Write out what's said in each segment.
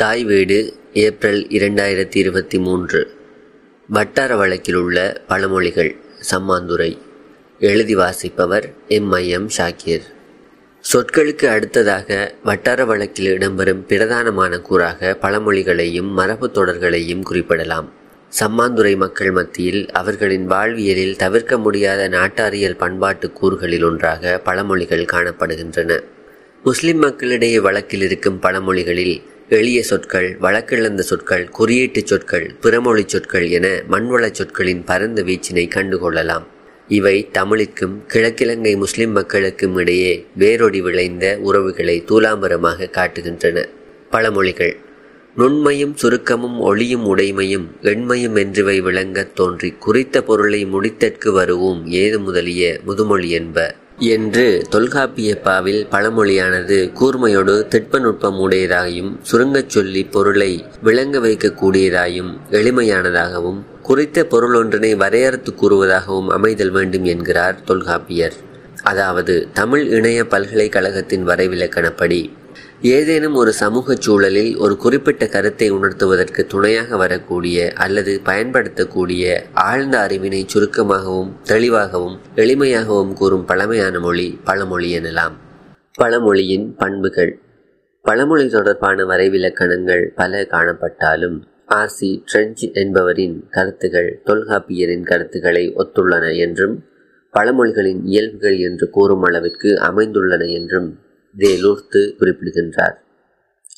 தாய் வீடு ஏப்ரல் இரண்டாயிரத்தி இருபத்தி மூன்று வட்டார வழக்கில் உள்ள பழமொழிகள் சம்மாந்துரை. எழுதி வாசிப்பவர் எம். ஐ. எம். ஷாக்கீர். சொற்களுக்கு அடுத்ததாக வட்டார வழக்கில் இடம்பெறும் பிரதானமான கூறாக பழமொழிகளையும் மரபு தொடர்களையும் குறிப்பிடலாம். சம்மாந்துறை மக்கள் மத்தியில் அவர்களின் வாழ்வியலில் தவிர்க்க முடியாத நாட்டாரியல் பண்பாட்டு கூறுகளில் ஒன்றாக பழமொழிகள் காணப்படுகின்றன. முஸ்லிம் மக்களிடையே வழக்கில் இருக்கும் பழமொழிகளில் எளிய சொற்கள் வழக்கிழந்த சொற்கள் குறியீட்டு சொற்கள் பிறமொழி சொற்கள் என மண்வள சொற்களின் பரந்த வீச்சினை கண்டுகொள்ளலாம். இவை தமிழுக்கும் கிழக்கிழங்கை முஸ்லிம் மக்களுக்கும் இடையே வேரொடி விளைந்த உறவுகளை தூலாம்பரமாக காட்டுகின்றன. பழமொழிகள். நுண்மையும் சுருக்கமும் ஒளியும் உடைமையும் எண்மையும் என்றுவை விளங்கத் தோன்றி குறித்த பொருளை முடித்தற்கு வருவோம் ஏது முதலிய முதுமொழி என்ப. என்று தொல்காப்பியப்பாவில் பழமொழியானது கூர்மையோடு திட்பநுட்பம் உடையதாயும் சுருங்கச் சொல்லி பொருளை விளங்க வைக்கக்கூடியதாயும் எளிமையானதாகவும் குறித்த பொருள் ஒன்றினை வரையறுத்து கூறுவதாகவும் அமைதல் வேண்டும் என்கிறார் தொல்காப்பியர். அதாவது தமிழ் இணைய பல்கலைக்கழகத்தின் வரைவிலக்கணப்படி ஏதேனும் ஒரு சமூக சூழலில் ஒரு குறிப்பிட்ட கருத்தை உணர்த்துவதற்கு துணையாக வரக்கூடிய அல்லது பயன்படுத்தக்கூடிய ஆழ்ந்த அறிவினை சுருக்கமாகவும் தெளிவாகவும் எளிமையாகவும் கூறும் பழமையான மொழி பழமொழி எனலாம். பழமொழியின் பண்புகள். பழமொழி தொடர்பான வரைவிலக்கணங்கள் பல காணப்பட்டாலும் ஆசி ட்ரெஞ்ச் என்பவரின் கருத்துகள் தொல்காப்பியரின் கருத்துக்களை ஒத்துள்ளன என்றும் பழமொழிகளின் இயல்புகள் என்று கூறும் அளவிற்கு அமைந்துள்ளன என்றும் வேலூர்த்து குறிப்பிடுகின்றார்.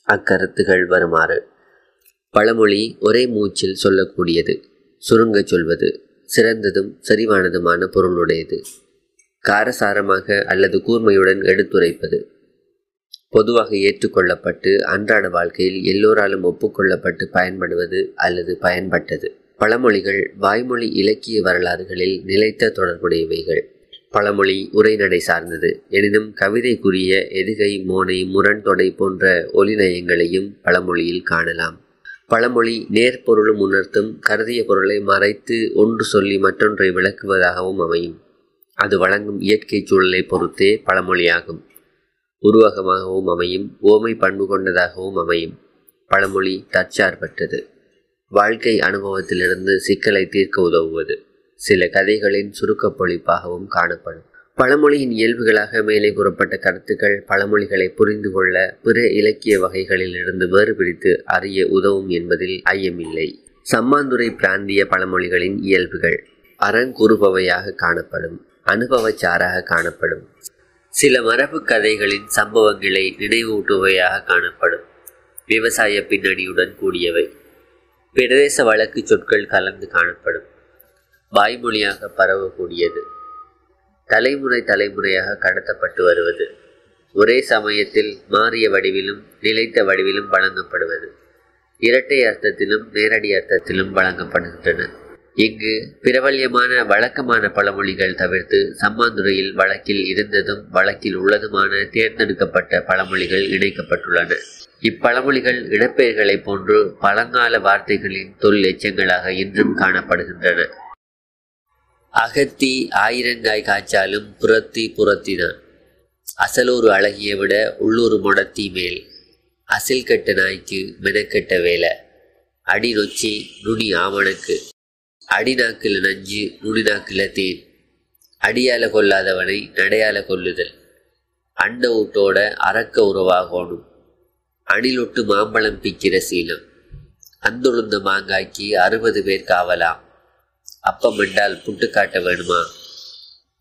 அக்கருத்துகள் வருமாறு. பழமொழி ஒரே மூச்சில் சொல்லக்கூடியது. சுருங்கச் சொல்வது சிறந்ததும் செறிவானதுமான பொருளுடையது. காரசாரமாக அல்லது கூர்மையுடன் எடுத்துரைப்பது. பொதுவாக ஏற்றுக்கொள்ளப்பட்டு அன்றாட வாழ்க்கையில் எல்லோராலும் ஒப்புக்கொள்ளப்பட்டு பயன்படுவது அல்லது பயன்பட்டது. பழமொழிகள் வாய்மொழி இலக்கிய வரலாறுகளில் நிலைத்த தொடர்புடையவைகள். பழமொழி உரைநடை சார்ந்தது. எனினும் கவிதைக்குரிய எதுகை மோனை முரண் தொடை போன்ற ஒலிநயங்களையும் பழமொழியில் காணலாம். பழமொழி நேர்பொருளும் உணர்த்தும் கருதிய பொருளை மறைத்து ஒன்று சொல்லி மற்றொன்றை விளக்குவதாகவும் அமையும். அது வழங்கும் இயற்கை சூழலை பொறுத்தே பழமொழியாகும். உருவகமாகவும் அமையும் ஓமை பண்பு கொண்டதாகவும் அமையும். பழமொழி தற்சார்பற்றது. வாழ்க்கை அனுபவத்திலிருந்து சிக்கலை தீர்க்க உதவுவது. சில கதைகளின் சுருக்கப்பொழிப்பாகவும் காணப்படும். பழமொழியின் இயல்புகளாக மேலே கூறப்பட்ட கருத்துக்கள் பழமொழிகளை புரிந்து கொள்ள பிற இலக்கிய வகைகளில் இருந்து வேறுபிடித்து அறிய உதவும் என்பதில் ஐயமில்லை. சம்மாந்துறை பிராந்திய பழமொழிகளின் இயல்புகள் அறங்கூறுபவையாக காணப்படும் அனுபவச்சாராக காணப்படும். சில மரபு கதைகளின் சம்பவங்களை நினைவூட்டுவையாக காணப்படும் விவசாய பின்னணியுடன் கூடியவை. பிரதேச வழக்கு சொற்கள் கலந்து காணப்படும். வாய்மொழியாக பரவக்கூடியது. தலைமுறை தலைமுறையாக கடத்தப்பட்டு வருவது. ஒரே சமயத்தில் மாறிய வடிவிலும் நிலைத்த வடிவிலும் வழங்கப்படுவது. இரட்டை அர்த்தத்திலும் நேரடி அர்த்தத்திலும் வழங்கப்படுகின்றன. இங்கு பிரபல்யமான வழக்கமான பழமொழிகள் தவிர்த்து சம்மாந்துறையில் வழக்கில் இருந்ததும் வழக்கில் உள்ளதுமான தேர்ந்தெடுக்கப்பட்ட பழமொழிகள் இணைக்கப்பட்டுள்ளன. இப்பழமொழிகள் இடப்பெயர்களைப் போன்று பழங்கால வார்த்தைகளின் தொல் எச்சங்களாக இன்றும் காணப்படுகின்றன. அகத்தி ஆயிரங்காய் காய்ச்சாலும் புறத்தி புறத்தினான் அசலூர் அழகிய விட உள்ளூர் முடத்தி மேல். அசில் கட்ட நாய்க்கு மெனக்கெட்ட வேலை. அடி நொச்சி நுனி ஆமணக்கு. அடிநாக்கில் நஞ்சு நுனி நாக்கில் தேன். அடியால கொல்லாதவனை நடையால கொல்லுதல். அண்ட ஊட்டோட அறக்க உறவாகணும். அணிலொட்டு மாம்பழம் பிக்கிற சீலம் அந்துழுந்த மாங்காய்க்கு அறுபது பேர் காவலாம். அப்பம் என்றால் புட்டு காட்ட வேணுமா?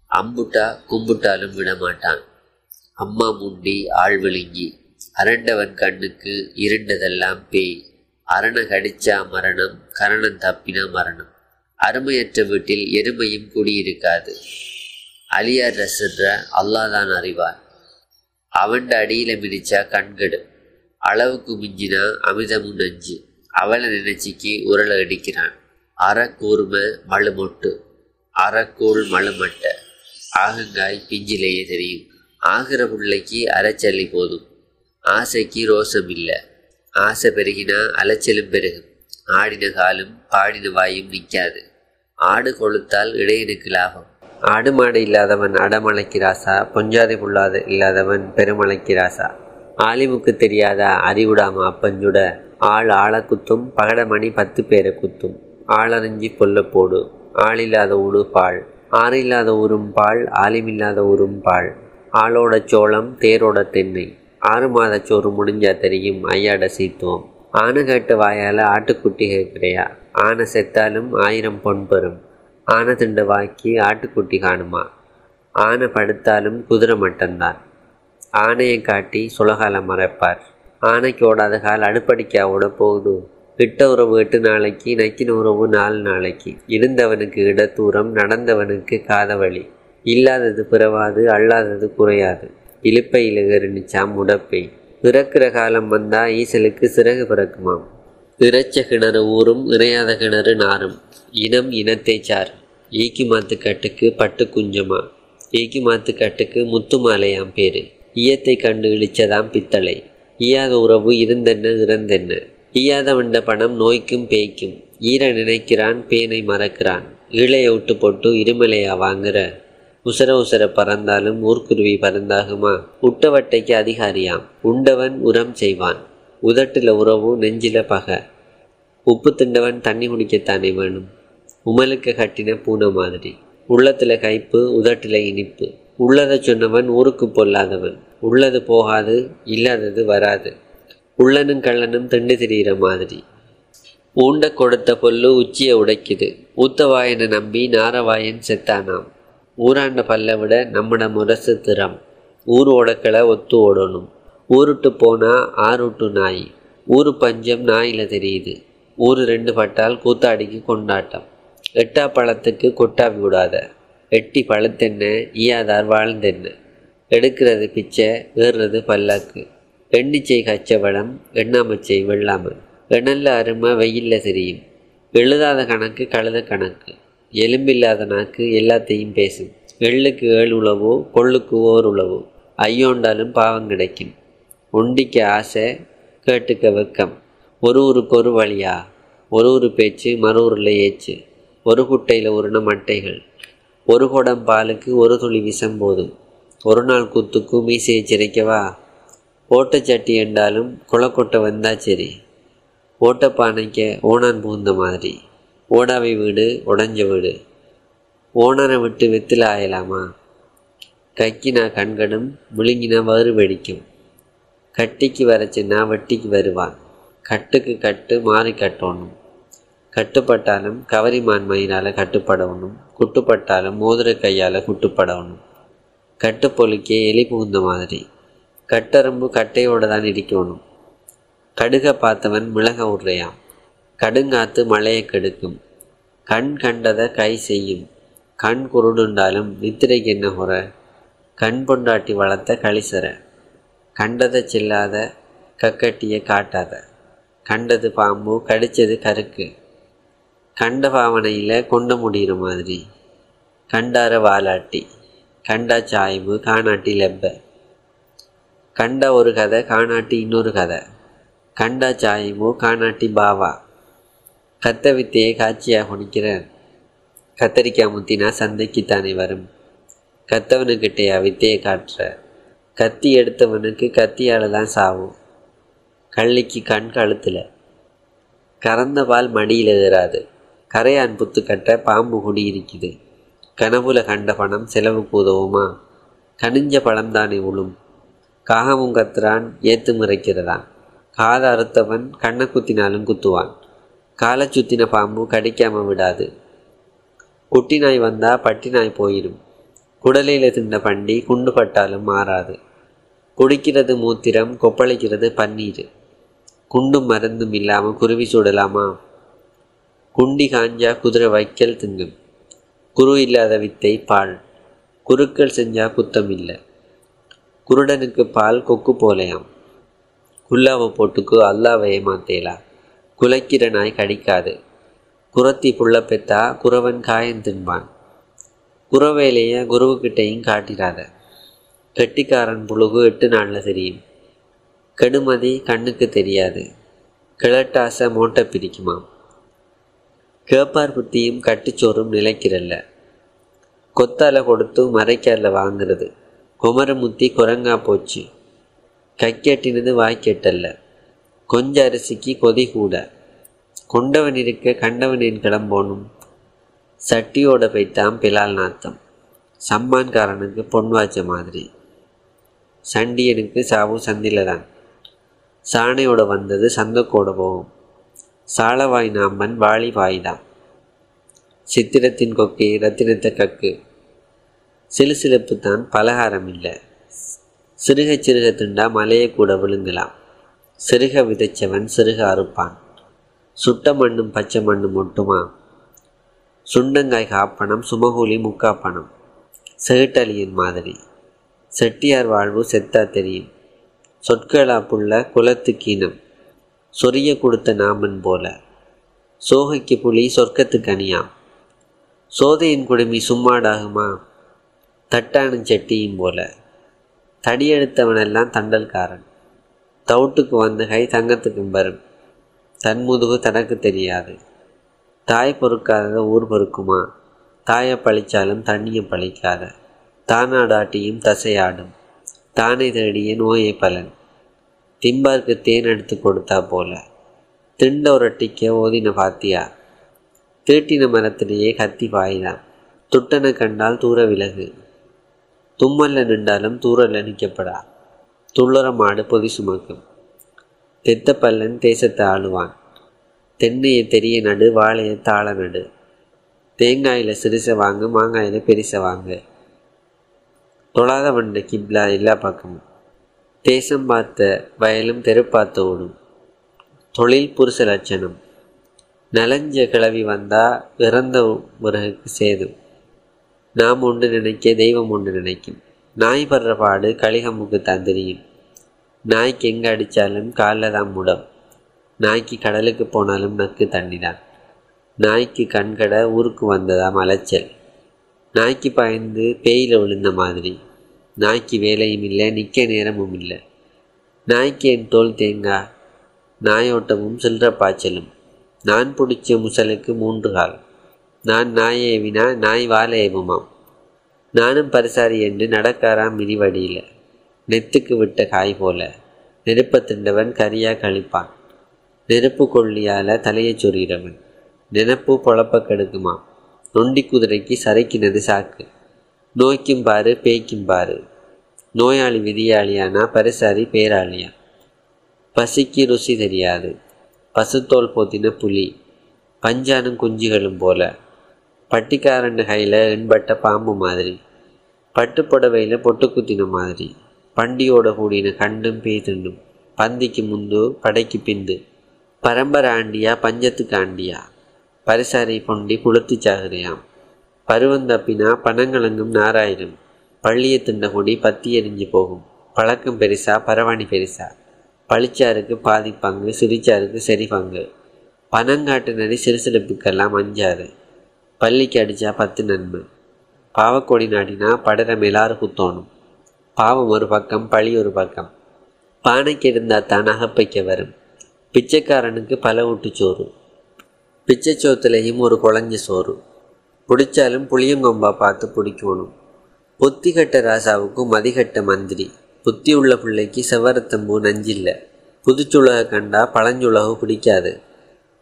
அம்புட்டா கும்புட்டாலும் விடமாட்டான். அம்மா முண்டி ஆள் விழுங்கி அரண்டவன் கண்ணுக்கு இருண்டதெல்லாம் பேய். அரண கடிச்சா மரணம் கரணம் தப்பினா மரணம். அருமையற்ற வீட்டில் எருமையும் குடியிருக்காது. அலியார் ரசன்ற அல்லாதான் அறிவார். அவண்ட அடியில மிதிச்சா கண்கடு. அளவுக்கு மிஞ்சினா அமிதமும் நஞ்சு. அவளை நினைச்சிக்கு உரலை அடிக்கிறான் அறக்கூர்ம மழுமொட்டு. அறக்கூழ் மழுமட்ட. ஆகங்காய் பிஞ்சிலேயே தெரியும். ஆகிற பிள்ளைக்கு அரைச்சல்லி போதும். ஆசைக்கு ரோசம் இல்லை ஆசை பெருகினா அலைச்சலும் பெருகும். ஆடின காலும் பாடின வாயும் நிற்காது. ஆடு கொளுத்தால் இடையனுக்கு லாபம். ஆடு மாடு இல்லாதவன் அடமலைக்கு ராசா. பொஞ்சாதி புல்லாத இல்லாதவன் பெருமலைக்கு ராசா. ஆலிமுக்கு தெரியாத அறிவுடாம அப்பஞ்சுட. ஆள் ஆளை குத்தும் பகடமணி பத்து பேரை குத்தும். ஆளறிஞ்சி கொல்லப்போடு போடு. ஆளில்லாத ஊடு பால் ஆறில்லாத ஊரும் பால் ஆலிமில்லாத ஊரும் பால் ஆளோட சோளம் தேரோட தென்னை. ஆறு மாத சோறு முடிஞ்சா தெரியும் ஐயாட சீத்துவம். ஆனை கேட்ட வாயால் ஆட்டுக்குட்டி கேட்குறியா? ஆனை செத்தாலும் ஆயிரம் பொன் பெறும். ஆனை திண்ட வாக்கி ஆட்டுக்குட்டி காணுமா? ஆனை படுத்தாலும் குதிரை மட்டும்தான். ஆனையை காட்டி சுலகாலம் மறைப்பார். ஆனைக்கு ஓடாத கால் அடுப்படிக்கா ஓட போகுது? இட்ட உறவு எட்டு நாளைக்கு நக்கின உறவு நாலு நாளைக்கு. இருந்தவனுக்கு இடத்தூரம் நடந்தவனுக்கு காதவழி. இல்லாதது பிறவாது அல்லாதது குறையாது. இழுப்பையில் எரிணிச்சாம் உடப்பை. பிறக்கிற காலம் வந்தா ஈசலுக்கு சிறகு பிறக்குமாம். இறைச்ச கிணறு ஊரும் இறையாத கிணறு நாரும் இனம் இனத்தை சார். ஈக்கி மாத்து கட்டுக்கு பட்டு குஞ்சமா. ஈக்கி மாத்து கட்டுக்கு முத்து மாலையாம் பேரு. ஈயத்தை கண்டு இழிச்சதாம் பித்தளை. ஈயாத உறவு இருந்தென்ன இறந்தென்ன? ஈயாத வந்த பணம் நோய்க்கும் பேய்க்கும். ஈர நினைக்கிறான் பேனை மறக்கிறான். ஈழைய விட்டு போட்டு இருமலையா வாங்குற? உசர உசர பறந்தாலும் ஊர்க்குருவி பறந்தாகுமா? உட்டவட்டைக்கு அதிகாரியாம். உண்டவன் உரம் செய்வான். உதட்டுல உறவு நெஞ்சில பகை. உப்பு திண்டவன் தண்ணி குடிக்கத்தானே வேணும்? உமலுக்கு கட்டின பூனை மாதிரி. உள்ளத்துல கைப்பு உதட்டுல இனிப்பு. உள்ளதை சொன்னவன் ஊருக்கு பொல்லாதவன். உள்ளது போகாது இல்லாதது வராது. உள்ளனும் கள்ளனும் திண்டு திரிகிற மாதிரி. ஊண்ட கொடுத்த பொல்லு உச்சியை உடைக்குது. ஊத்தவாயனை நம்பி நாரவாயன் செத்தானாம். ஊராண்ட பல்ல விட நம்மட முரசு திறம். ஊர் ஓடக்களை ஒத்து ஓடணும். ஊருட்டு போனா ஆறுட்டு நாய். ஊரு பஞ்சம் நாயில் தெரியுது. ஊரு ரெண்டு பட்டால் கூத்தாடிக்கு கொண்டாட்டம். எட்டா பழத்துக்கு கொட்டாவி விடாத. எட்டி பழத்தென்ன ஈயாதார் வாழ்ந்தென்ன. எடுக்கிறது பிச்சை ஏறுறது பல்லாக்கு. எண்ணிச்சை வளம் எண்ணாமச்சை வெள்ளாமல் எண்ணல்ல அருமை வெயில்ல தெரியும். எழுதாத கணக்கு கழுத கணக்கு. எலும்பில்லாத நாக்கு எல்லாத்தையும் பேசும். எள்ளுக்கு ஏழு உழவோ கொள்ளுக்கு ஓர் உழவோ. ஐயோண்டாலும் பாவம் கிடைக்கும். ஒண்டிக்க ஆசை கேட்டுக்க வெக்கம். ஒரு ஊருக்கு ஒரு வழியா? ஒரு ஊர் பேச்சு மறு ஊரில் ஏச்சு. ஒரு குட்டையில் உருண மட்டைகள் ஒரு குடம் பாலுக்கு ஒரு துளி விஷம் போதும். ஒரு நாள் குத்துக்கு மீசையை சிரிக்கவா? ஓட்டச்சட்டி என்றாலும் குளக்கொட்டை வந்தால் சரி. ஓட்டப்பானைக்க ஓனான் பூந்த மாதிரி. ஓடாவை வீடு உடஞ்ச வீடு. ஓனரை விட்டு வெத்தில் ஆயலாமா? கக்கினா கண்கடும் முழுங்கினா வறு வெடிக்கும். கட்டிக்கு வரச்சுன்னா வட்டிக்கு வருவான். கட்டுக்கு கட்டு மாறி கட்டணும். கட்டுப்பட்டாலும் கவரிமான் மயிலால் கட்டுப்படணும். குட்டுப்பட்டாலும் மோதிர கையால் குட்டுப்படணும். கட்டுப்பொழுக்கே எலி புகுந்த மாதிரி. கட்டரும்பு கட்டையோடு தான் இடிக்கணும். கடுக பார்த்தவன் மிளக உர்றையாம் கடுங்காத்து மழையை கெடுக்கும். கண் கண்டதை கை செய்யும். கண் குருடுண்டாலும் நித்திரைக்கு என்ன குறை? கண் பொண்டாட்டி வளர்த்த களிசர கண்டதை செல்லாத கக்கட்டிய காட்டாத. கண்டது பாம்பு கடிச்சது கருக்கு. கண்ட பாவனையில் கொண்ட முடிகிற மாதிரி. கண்டார வாலாட்டி. கண்டா சாய்வு காணாட்டி லெப்பை. கண்ட ஒரு கதை காணாட்டி இன்னொரு கதை. கண்டா சாய்வு காணாட்டி பாவா. கத்த வித்தையை காட்சியாக குடிக்கிறேன் கத்தரிக்காய் முத்தினா சந்தைக்குத்தானே வரும். கத்தவனுக்கிட்டே வித்தையை காட்டுற. கத்தி எடுத்தவனுக்கு கத்தியால் தான் சாவும். கள்ளிக்கு கண் கழுத்தில். கறந்த பால் மடியில் எதிராது. கரையான் புத்து கட்ட பாம்பு குடி இருக்குது கனவுல கண்ட பணம் செலவுக்கு உதவுமா கனிஞ்ச பழம்தானே உளும் காகமும் கத்துறான் ஏத்து முறைக்கிறதான் காத அறுத்தவன் கண்ணை குத்தினாலும் குத்துவான். காலை சுத்தின பாம்பு கடிக்காம விடாது. குட்டி நாய் வந்தா பட்டி நாய் போயிடும். குடலையில் தின்ன பண்டி குண்டு பட்டாலும் மாறாது. குடிக்கிறது மூத்திரம் கொப்பளிக்கிறது பன்னீர். குண்டும் மருந்தும் இல்லாமல் குருவி சுடலாமா? குண்டி காஞ்சா குதிரை வைக்கல் திங்கும். குரு இல்லாத வித்தை பால். குருக்கள் செஞ்சா குத்தம் இல்லை. குருடனுக்கு பால் கொக்கு போலையாம். குல்லாவை போட்டுக்கு அல்லாவை ஏமாத்தேலா. குலைக்கிற நாய் கடிக்காது. குரத்தி புள்ள பெத்தா குறவன் காயம் தின்பான். குறவேலைய குருவுக்கிட்டையும் காட்டிடாத கெட்டிக்காரன் புழுகு எட்டு நாளில் தெரியும். கெடுமதி கண்ணுக்கு தெரியாது. கிழட்டாசை மூட்டை பிரிக்குமாம். கேப்பார் புத்தியும் கட்டுச்சோறும் நிலைக்கிறல்ல. கொத்தால கொடுத்து மறைக்கால வாங்குறது. குமரமுத்தி குரங்கா போச்சு. கைக்கெட்டினது வாய்க்கெட்டல்ல. கொஞ்ச அரிசிக்கு கொதி கூட. கொண்டவன் இருக்க கண்டவன் என் கிளம்போனும். சட்டியோட பைத்தான் பிலால் நாத்தம். சம்மான்காரனுக்கு பொன் வாச்ச மாதிரி. சண்டியனுக்கு சாவு சந்தில தான் சாணையோட வந்தது சந்தக்கோட போகும். சாலவாய் நாம்பன் வாளி வாய்தான் சித்திரத்தின் கொக்கை ரத்தினத்தை கக்கு. சிலுசிலுப்பு தான் பலகாரம் இல்லை சிறுக சிறுக திண்டா மலையை கூட விழுங்கலாம். சிறுக விதைச்சவன் சிறுக அறுப்பான். சுட்ட மண்ணும் பச்சை மண்ணும் ஒட்டுமா? சுண்டங்காய் காப்பணம் சுமகூலி முக்காப்பணம். செகுட்டலியின் மாதிரி. செட்டியார் வாழ்வு செத்தா தெரியும். சொற்களா புள்ள குலத்து கீனம். சொரிய கொடுத்த நாமன் போல. சோகைக்கு புலி சொர்க்கத்துக்கு அணியாம். சோதையின் குடுமி சும்மாடாகுமா? தட்டானும் செட்டியும் போல. தடியெடுத்தவனெல்லாம் தண்டல்காரன். தவுட்டுக்கு வந்த கை தங்கத்துக்கும் வரும். தன்முதுகு தனக்கு தெரியாது. தாய் பொறுக்காத ஊர் பொறுக்குமா? தாயை பழிச்சாலும் தண்ணியை பழிக்காத. தானாடாட்டியும் தசையாடும். தானே தேடிய நோயை பலன். திம்பாருக்கு தேன் எடுத்து கொடுத்தா போல. திண்ட உரட்டிக்க ஓதின பாத்தியா? தீட்டின மரத்திலேயே கத்தி பாய்தான். துட்டனை கண்டால் தூர விலகு தும்மல்ல நின்றாலும் தூரல்ல நிற்கப்படா. துள்ளுற மாடு பொதி சுமக்கும். தெத்த பல்லன் தேசத்தை ஆளுவான். தென்னையை தெரிய நடு வாழையை தாள நடு. தேங்காயில் சிறுசை வாங்கு மாங்காயில் பெரிசை வாங்கு. தொழாத வண்ட கிப்லா எல்லா பக்கமும். தேசம் பார்த்த வயலும் தெரு பார்த்த ஓடும். தொழில் புருஷ லட்சணம். நலஞ்ச கிளவி வந்தா இறந்த உறகுக்கு சேதும் நாம் உண்டு நினைக்க தெய்வம் உண்டு நினைக்கும். நாய் படுற பாடு கலிகமுக்கு தான் தெரியும் நாய்க்கு எங்கே அடித்தாலும் காலில் தான் முடம். நாய்க்கு கடலுக்கு போனாலும் நக்கு தண்ணி தான் நாய்க்கு கண்கடை ஊருக்கு வந்ததா மலைச்சல் நாய்க்கு பயந்து பேயில் விழுந்த மாதிரி. நாய்க்கு வேலையும் இல்லை நிற்க நேரமும் இல்லை. நாய்க்கு என் தோல் தேங்காய் நாயோட்டமும் சில்லற பாய்ச்சலும். நான் பிடிச்ச முசலுக்கு மூன்று கால். நான் நாய் ஏவினா நாய் வாழ ஏவுமாம். நானும் பரிசாரி என்று நடக்காராம் மிதிவடியில் நெத்துக்கு விட்ட காய் போல. நெருப்ப திண்டவன் கரியா கழிப்பான். நெருப்பு கொள்ளியால் தலையை சொறிகிறவன் நெனப்பு பொழப்ப கெடுக்குமா நொண்டி குதிரைக்கு சரைக்கினது சாக்கு. நோய்க்கும் பாரு பேய்க்கும் பாரு. நோயாளி விதியாளியானா பரிசாரி பேராளியா. பசிக்கு ருசி தெரியாது. பசுத்தோல் போத்தின புலி. பஞ்சானும் குஞ்சுகளும் போல. பட்டிக்காரன் கையில் எண்பட்ட பாம்பு மாதிரி பட்டு புடவையில் பொட்டு குத்தின மாதிரி பண்டியோட கூடின கண்டும் பேய்துண்டும் பந்திக்கு முந்து படைக்கு பிந்து பரம்பரை ஆண்டியா பஞ்சத்துக்கு ஆண்டியா பரிசாரை பொண்டி சாகுறியாம். பருவம் பருவந்தப்பினா பணங்களங்கும் நாராயிரம் பள்ளியை திண்ட கொடி பத்தி எரிஞ்சு போகும். பழக்கம் பெருசா பரவாணி பெருசா. பளிச்சாருக்கு பாதி பங்கு சிரிச்சாருக்கு சரி பங்கு. பணங்காட்டு நரி சிறுசிறுப்புக்கெல்லாம் அஞ்சாறு. பள்ளிக்கு அடித்தா பத்து நன்மை. பாவக்கொடி நாடினா படரம் எல்லாரும் குத்தோணும் பாவம் ஒரு பக்கம் பழி ஒரு பக்கம். பானைக்கு இருந்தால் தான் அகப்பைக்க வரும். பிச்சைக்காரனுக்கு பல சோறு. பிச்சை சோத்துலேயும் ஒரு குழஞ்ச சோறு. பிடிச்சாலும் புளியங்கொம்பா பார்த்து பிடிக்கணும் பொத்திகட்ட ராசாவுக்கு மதிகட்ட மந்திரி. புத்தி உள்ள பிள்ளைக்கு செவரத்தம்பூ நஞ்சில்லை. புதுச்சுலக கண்டா பழஞ்சுலகு பிடிக்காது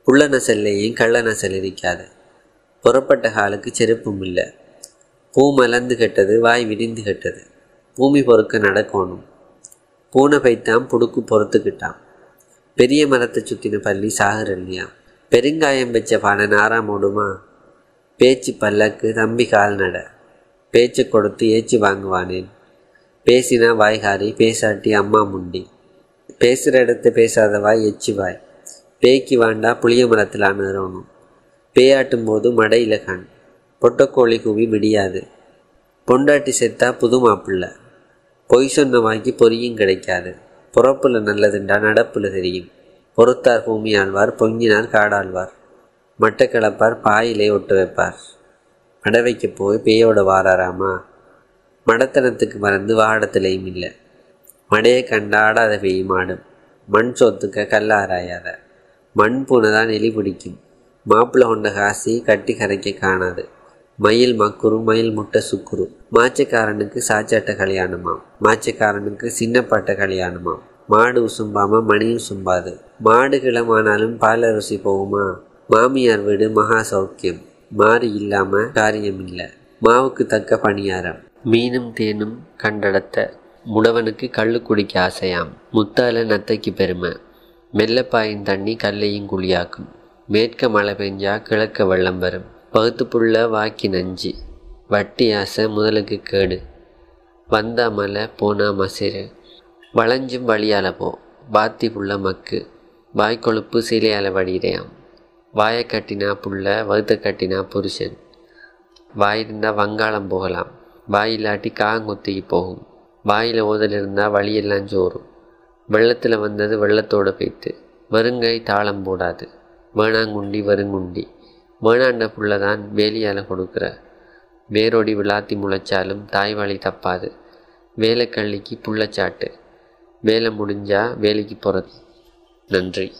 புள்ள நசல்லையும் கள்ள நசல் இருக்காது. புறப்பட்ட காலுக்கு செருப்பும் இல்லை. பூ மலர்ந்து கெட்டது வாய் விரிந்து கெட்டது. பூமி பொறுக்க நடக்கணும். பூனை பைத்தான் புடுக்கு பொறுத்துக்கிட்டான். பெரிய மரத்தை சுற்றின பள்ளி சாகுறல்லையா பெருங்காயம் வச்ச பானை நாரா ஓடுமா பேச்சு பல்லக்கு தம்பி கால்நட பேச்சு கொடுத்து ஏச்சு வாங்குவானேன். பேசினா வாய்காரி பேசாட்டி அம்மா முண்டி. பேசுகிற இடத்த பேசாத வாய் எச்சு வாய். பேய்க்கு வாண்டா புளிய மரத்தில் அணுகிறோனும் பேயாட்டும் போது மடை இலகான். பொட்டக்கோழி கூவி விடியாது பொண்டாட்டி செத்தா புது மாப்பிள்ள. பொய் சொன்ன வாங்கி பொரியும் கிடைக்காது. புறப்புல நல்லதுண்டா நடப்புல தெரியும். பொறுத்தார் பூமி ஆழ்வார் பொங்கினார் காடாழ்வார். மட்டை கிளப்பார் பாயிலே ஒட்டு வைப்பார். மடவைக்கு போய் பேயோட வாராராமா? மடத்தனத்துக்கு மறந்து வாடத்திலையும் இல்லை. மடையை கண்டாடாத பெய்யும் ஆடும் மண் சொத்துக்க கல்லாராயாத. மண் பூனை தான் எலி பிடிக்கும். மாப்பிள்ளை கொண்ட காசி கட்டி கரைக்க காணாது. மயில் மக்குரு மயில் முட்டை சுக்குரு. மாச்சக்காரனுக்கு சாச்சாட்ட கல்யாணமாம். மாச்சக்காரனுக்கு சின்னப்பாட்ட கல்யாணமாம். மாடு உசும்பாம மணியும் சும்பாது. மாடு கிளமானாலும் பால ருசி போகுமா? மாமியார் வீடு மகா சௌக்கியம். மாறி இல்லாம காரியம் இல்லை மாவுக்கு தக்க பணியாரம். மீனும் தேனும் கண்டடத்த முடவனுக்கு கள்ளு குடிக்க ஆசையாம். முத்தால நத்தைக்கு பெருமை. மெல்லப்பாயின் தண்ணி கல்லையும் குழியாக்கும். மேற்க மழை பெஞ்சா கிழக்க வெள்ளம் வரும். பகுத்துப்புள்ள வாக்கி நஞ்சு. வட்டி ஆசை முதலுக்கு கேடு. வந்தா மலை போனா மசிறு. வளைஞ்சும் வழியால போ. பாத்தி புள்ள மக்கு. வாய்க்கொழுப்பு சீலையால வடிகிறையாம் வாயை கட்டினா புள்ள வகுத்த கட்டினா புருஷன். வாய் இருந்தால் வங்காளம் போகலாம். வாய் இல்லாட்டி காங்கொத்திக்கு போகும். வாயில் ஓதல் இருந்தால் வழியெல்லாம் சோறும். வெள்ளத்தில் வந்தது வெள்ளத்தோடு போய்த்து வருங்கை தாளம் போடாது. வேணாங்குண்டி வருங்குண்டி. வேணாண்ட புள்ள தான் வேலியால் கொடுக்குற. வேரோடி விளாத்தி முளைச்சாலும் தாய்வாளி தப்பாது. வேலைக்கள்ளிக்கு புள்ளச்சாட்டு. வேலை முடிஞ்சா வேலைக்கு போகிறது நன்றி.